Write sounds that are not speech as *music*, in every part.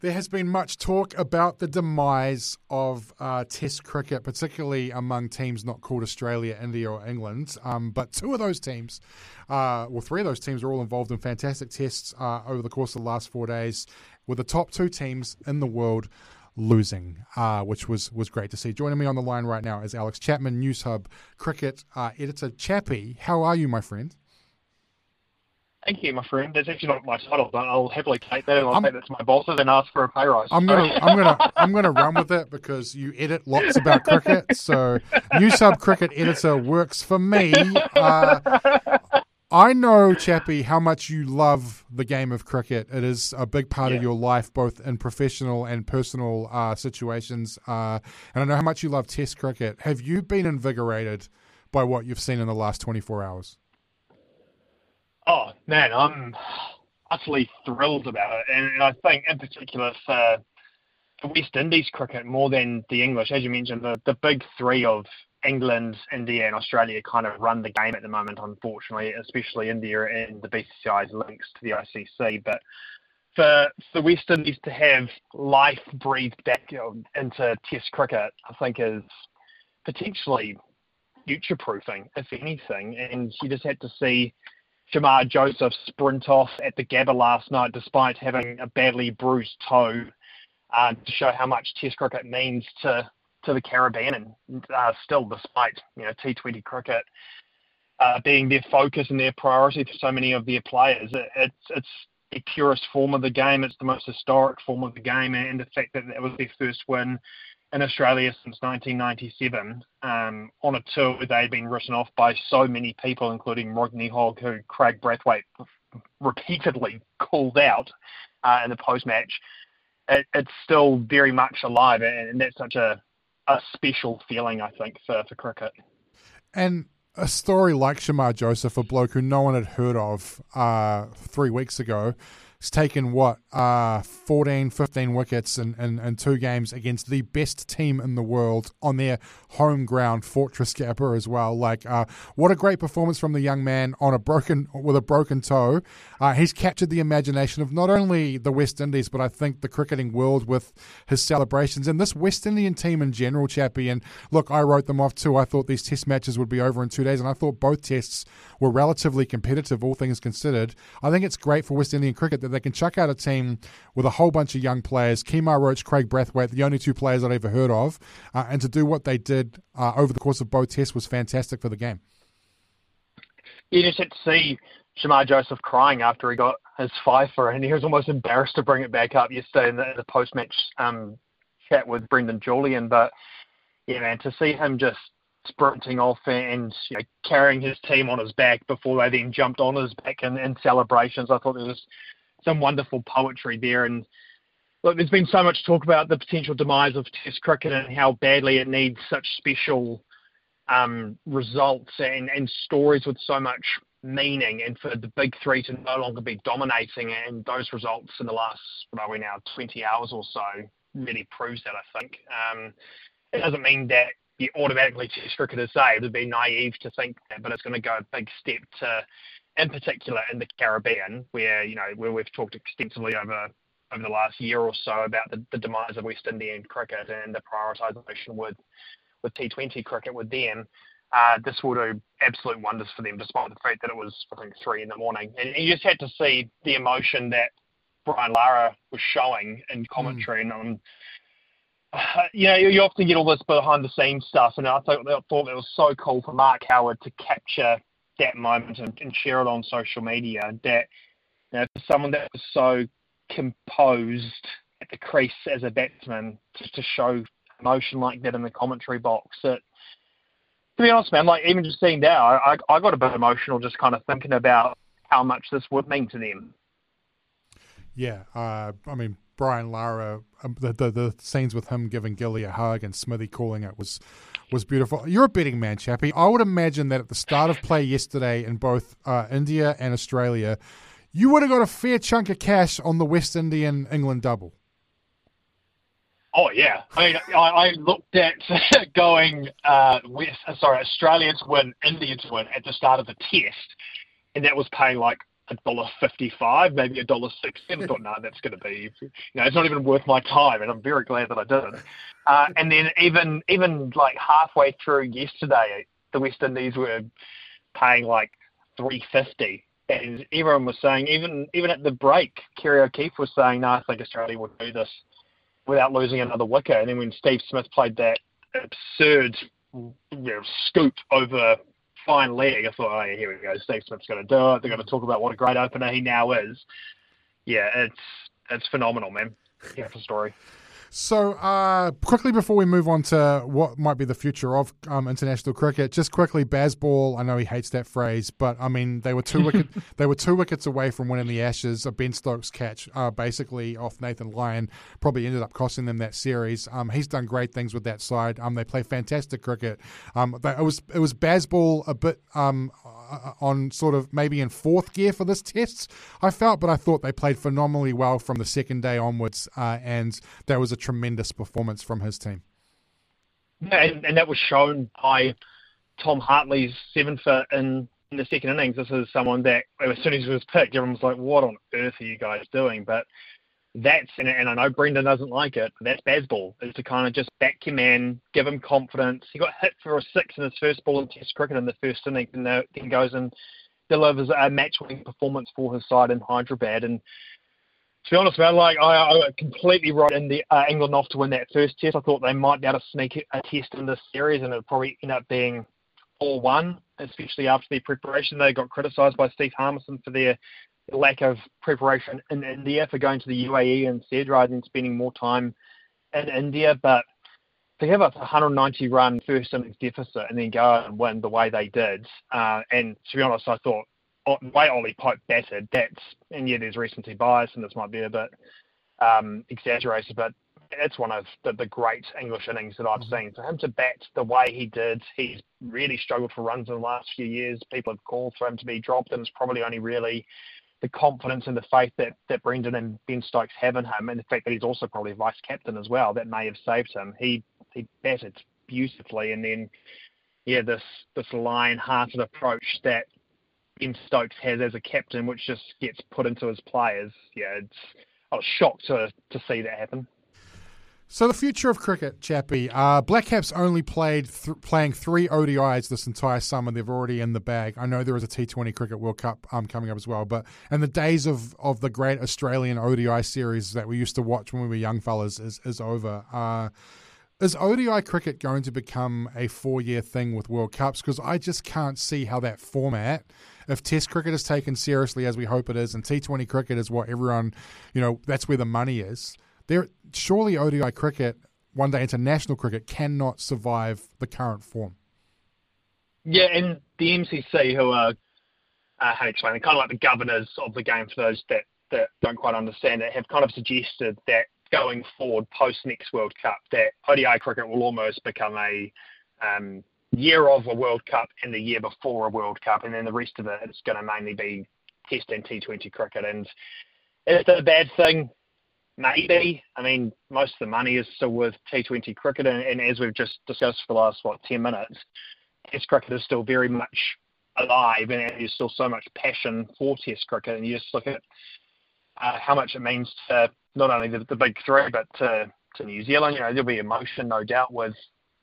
There has been much talk about the demise of uh, Test cricket, particularly among teams not called Australia, India, or England. Um, but two of those teams, uh, well, three of those teams are all involved in fantastic tests uh, over the course of the last four days, with the top two teams in the world losing, uh, which was was great to see. Joining me on the line right now is Alex Chapman, Newshub cricket uh, editor. Chappie, how are you, my friend? Thank you, my friend. That's actually not my title, but I'll happily take that and I'll I'm, take that to my bosses and ask for a pay rise. I'm gonna, I'm gonna, *laughs* I'm gonna run with it because you edit lots about cricket. So, Newshub Cricket Editor works for me. Uh, I know, Chappie, how much you love the game of cricket. It is a big part yeah. of your life, both in professional and personal uh, situations. Uh, and I know how much you love Test cricket. Have you been invigorated by what you've seen in the last 24 hours? Oh man, I'm utterly thrilled about it, and I think in particular for West Indies cricket more than the English, as you mentioned, the the big three of England, India, and Australia kind of run the game at the moment. Unfortunately, especially India and the BCCI's links to the ICC, but for the West Indies to have life breathed back into Test cricket, I think is potentially future proofing, if anything. And you just had to see Shamar Joseph sprint off at the Gabba last night despite having a badly bruised toe uh, to show how much Test cricket means to to the Caribbean and uh, still despite you know T20 cricket uh, being their focus and their priority for so many of their players. It, it's it's the purest form of the game. It's the most historic form of the game, and the fact that that was their first win in Australia since 1997 um, on a tour where they'd been written off by so many people, including Rodney Hogg, who Kraigg Brathwaite repeatedly called out uh, in the post-match. It, it's still very much alive, and that's such a, a special feeling, I think, for, for cricket. And a story like Shamar Joseph, a bloke who no one had heard of uh, three weeks ago, He's taken what uh, 14, 15 wickets in, in, in, two games against the best team in the world on their home ground, Fortress Gabba as well. Like, uh, what a great performance from the young man on a broken with a broken toe. Uh, he's captured the imagination of not only the West Indies, but I think the cricketing world with his celebrations and this West Indian team in general, Chappie. And look, I wrote them off too. I thought these Test matches would be over in two days, and I thought both tests were relatively competitive, all things considered. I think it's great for West Indian cricket that they can chuck out a team with a whole bunch of young players, Kemar Roach, Kraigg Brathwaite, the only two players I'd ever heard of, uh, and to do what they did uh, over the course of both tests was fantastic for the game. You just had to see Shamar Joseph crying after he got his fifer, and he was almost embarrassed to bring it back up yesterday in the, the post-match um, chat with Brendan Julian. But yeah, man, to see him just sprinting off and you know, carrying his team on his back before they then jumped on his back in, in celebrations. I thought it was some wonderful poetry there. And look, there's been so much talk about the potential demise of Test cricket and how badly it needs such special um, results and, and stories with so much meaning and for the big three to no longer be dominating and those results in the last what are we now 20 hours or so really proves that I think um, it doesn't mean that you automatically test cricket is saved. It'd be naive to think that, but it's going to go a big step to, in particular, in the Caribbean, where you know where we've talked extensively over over the last year or so about the, the demise of West Indian cricket and the prioritisation with with T20 cricket with them. Uh, this will do absolute wonders for them, despite the fact that it was I think three in the morning. And you just had to see the emotion that Brian Lara was showing in commentary mm. and on *sighs* you know, you often get all this behind the scenes stuff, and I thought, I thought it was so cool for Mark Howard to capture that moment and, and share it on social media. That you know, someone that was so composed at the crease as a batsman, just to show emotion like that in the commentary box, it, to be honest, man, like even just seeing that, I, I got a bit emotional just kind of thinking about how much this would mean to them. Yeah, uh, I mean, Brian Lara, um, the, the, the scenes with him giving Gilly a hug and Smithy calling it was was beautiful. You're a betting man, Chappie. I would imagine that at the start of play yesterday in both uh, India and Australia, you would have got a fair chunk of cash on the West Indian England double. Oh yeah, I mean, I, I looked at *laughs* going uh, West, uh, sorry, Australians win, Indians win at the start of the test, and that was paying like a dollar fifty-five, maybe a dollar sixty. I thought, no, that's going to be, you know, it's not even worth my time, and I'm very glad that I didn't. Uh, *laughs* and then even even like halfway through yesterday, the West Indies were paying like three fifty, and everyone was saying, even even at the break, Kerry O'Keefe was saying, no, I think Australia will do this without losing another wicket. And then when Steve Smith played that absurd you know, scoop over fine leg. I thought, oh, yeah, here we go. Steve Smith's going to do it. They're going to talk about what a great opener he now is. Yeah, it's it's phenomenal, man. Beautiful story. So, uh, quickly before we move on to what might be the future of um, international cricket, just quickly, Bazball. I know he hates that phrase, but I mean they were two wicket *laughs* they were two wickets away from winning the Ashes. A Ben Stokes catch, uh, basically off Nathan Lyon, probably ended up costing them that series. Um, he's done great things with that side. Um, they play fantastic cricket. Um, they, it was it was Bazball a bit um uh, on sort of maybe in fourth gear for this test. I felt, but I thought they played phenomenally well from the second day onwards, uh, and that was a tremendous performance from his team. Yeah, and, and that was shown by Tom Hartley's seven foot in, in the second innings. This is someone that as soon as he was picked, everyone was like, "What on earth are you guys doing?" But that's and, and I know Brendon doesn't like it. That's Bazball is to kind of just back your man, give him confidence. He got hit for a six in his first ball in Test cricket in the first inning, and then goes and delivers a match-winning performance for his side in Hyderabad. And to be honest, man, like I, I completely write in the uh, England off to win that first test. I thought they might be able to sneak a test in this series, and it probably end up being all one, especially after their preparation. They got criticised by Steve Harmison for their lack of preparation in India for going to the UAE instead rather than spending more time in India. But to have a 190 run first innings deficit and then go and win the way they did, uh, and to be honest, I thought the way Ollie Pope batted, that's and yeah, there's recency bias, and this might be a bit um, exaggerated, but it's one of the, the great English innings that I've mm-hmm. seen. For him to bat the way he did, he's really struggled for runs in the last few years. People have called for him to be dropped, and it's probably only really the confidence and the faith that, that Brendon and Ben Stokes have in him, and the fact that he's also probably vice captain as well, that may have saved him. He he batted beautifully, and then yeah, this this lion-hearted approach that Ben Stokes has as a captain, which just gets put into his players. Yeah, it's I was shocked to to see that happen. So the future of cricket, Chappie. Uh, Black Caps only played th- playing three ODIs this entire summer. They've already in the bag. I know there is a T20 Cricket World Cup um, coming up as well, but and the days of, of the great Australian ODI series that we used to watch when we were young fellas is is over. Uh, is ODI cricket going to become a four year thing with World Cups? Because I just can't see how that format, if Test cricket is taken seriously as we hope it is, and T20 cricket is what everyone, you know, that's where the money is there surely ODI cricket, one day international cricket, cannot survive the current form. Yeah, and the MCC, who are uh, how to explain it, kind of like the governors of the game for those that, that don't quite understand it, have kind of suggested that going forward post next World Cup, that ODI cricket will almost become a um, year of a World Cup and the year before a World Cup, and then the rest of it is going to mainly be Test and T20 cricket. And is it a bad thing? Maybe. I mean, most of the money is still with T20 cricket, and, and as we've just discussed for the last, what, 10 minutes, Test cricket is still very much alive, and there's still so much passion for Test cricket. And you just look at uh, how much it means to not only the, the big three, but to, to New Zealand. You know, there'll be emotion, no doubt, with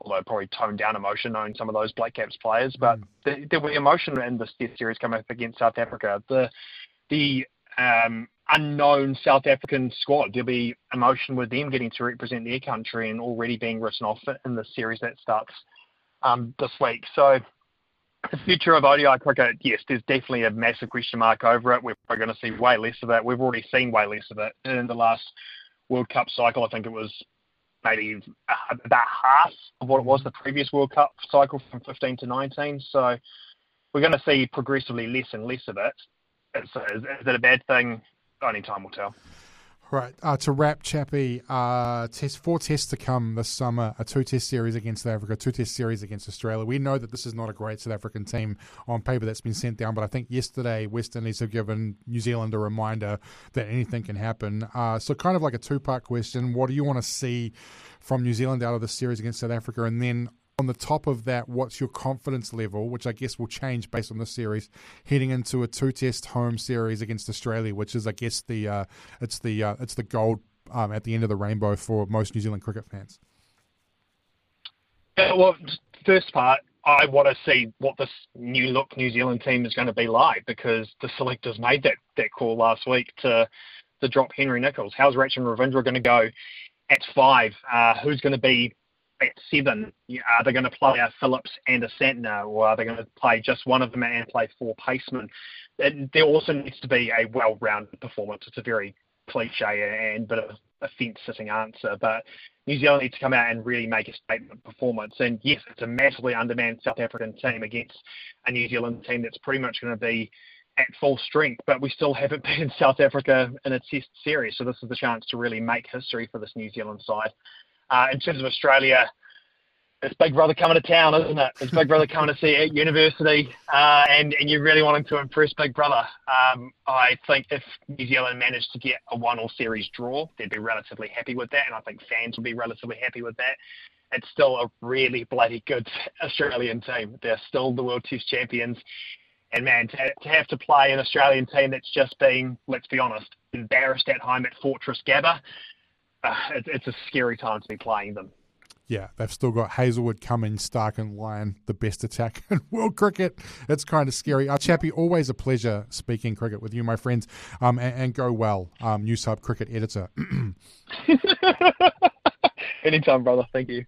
although probably toned down emotion knowing some of those Black Caps players, but mm. there, there'll be emotion in this Test series coming up against South Africa. The the um, unknown South African squad. There'll be emotion with them getting to represent their country and already being written off in the series that starts um, this week. So the future of ODI cricket, yes, there's definitely a massive question mark over it. We're going to see way less of it. We've already seen way less of it in the last World Cup cycle. I think it was maybe about half of what it was the previous World Cup cycle from 15 to 19. So we're going to see progressively less and less of it. So is, is it a bad thing? Only time will tell. Right. Uh, to wrap, Chappie, uh, test, four tests to come this summer, a two test series against South Africa, two test series against Australia. We know that this is not a great South African team on paper that's been sent down, but I think yesterday West Indies have given New Zealand a reminder that anything can happen. Uh, so, kind of like a two part question what do you want to see from New Zealand out of this series against South Africa? And then on the top of that, what's your confidence level, which I guess will change based on this series, heading into a two-test home series against Australia, which is, I guess, the uh, it's the uh, it's the gold um, at the end of the rainbow for most New Zealand cricket fans. Yeah, well, first part, I want to see what this new look New Zealand team is going to be like because the selectors made that, that call last week to to drop Henry Nicholls. How's Rachin Ravindra going to go at five? Uh, who's going to be at seven? Are they going to play a Phillips and a Santner, or are they going to play just one of them and play four pacemen? there also needs to be a well-rounded performance. It's a very cliche and bit of a fence-sitting answer, but New Zealand needs to come out and really make a statement performance. And yes, it's a massively undermanned South African team against a New Zealand team that's pretty much going to be at full strength, but we still haven't *laughs* been in South Africa in a test series. So this is the chance to really make history for this New Zealand side. Uh, in terms of Australia, it's Big Brother coming to town, isn't it? It's Big Brother coming to see at university, uh, and and you're really wanting to impress Big Brother. Um, I think if New Zealand managed to get a one-all series draw, they'd be relatively happy with that, and I think fans would be relatively happy with that. It's still a really bloody good *laughs* Australian team. They're still the World Test champions, and man, to, to have to play an Australian team that's just been, let's be honest, embarrassed at home at Fortress Gabba, *sighs* uh, it, it's a scary time to be playing them yeah, they've still got Hazlewood, Cummins, Starc, and Lyon, the best attack *laughs* in world cricket. It's kind of scary. Uh, Chappie, always a pleasure speaking cricket with you, my friends, um, and, and go well, um, Newshub cricket editor. *clears throat* *laughs* Anytime, brother. Thank you.